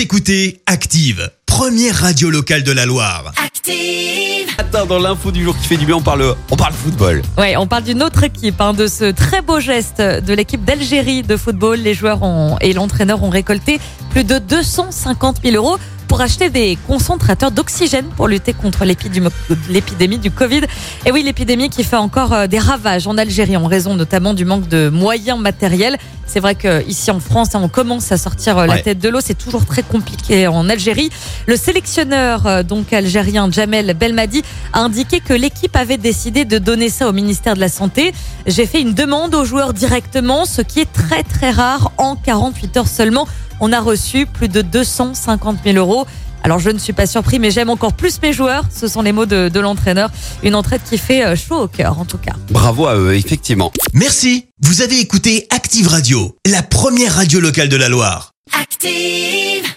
Vous écoutez Active, première radio locale de la Loire. Active. Attends, dans l'info du jour qui fait du bien, on parle, on parle football. Ouais, on parle d'une autre équipe, hein, de ce très beau geste de l'équipe d'Algérie de football. Les joueurs ont, et l'entraîneur ont récolté plus de 250 000 euros pour acheter des concentrateurs d'oxygène pour lutter contre l'épidémie du Covid. Et oui, l'épidémie qui fait encore euh, des ravages en Algérie en raison notamment du manque de moyens matériels. C'est vrai qu'ici en France, hein, on commence à sortir euh, la Ouais. tête de l'eau. C'est toujours très compliqué en Algérie. Le sélectionneur euh, donc algérien Jamel Belmadi a indiqué que l'équipe avait décidé de donner ça au ministère de la Santé. J'ai fait une demande aux joueurs directement, ce qui est très très rare. En 48 heures seulement, on a reçu plus de 250 000 euros. Alors je ne suis pas surpris, mais j'aime encore plus mes joueurs. Ce sont les mots de, de l'entraîneur. Une entraide qui fait euh, chaud au cœur en tout cas. Bravo à eux, effectivement. Merci. Vous avez écouté Active Radio, la première radio locale de la Loire. Active.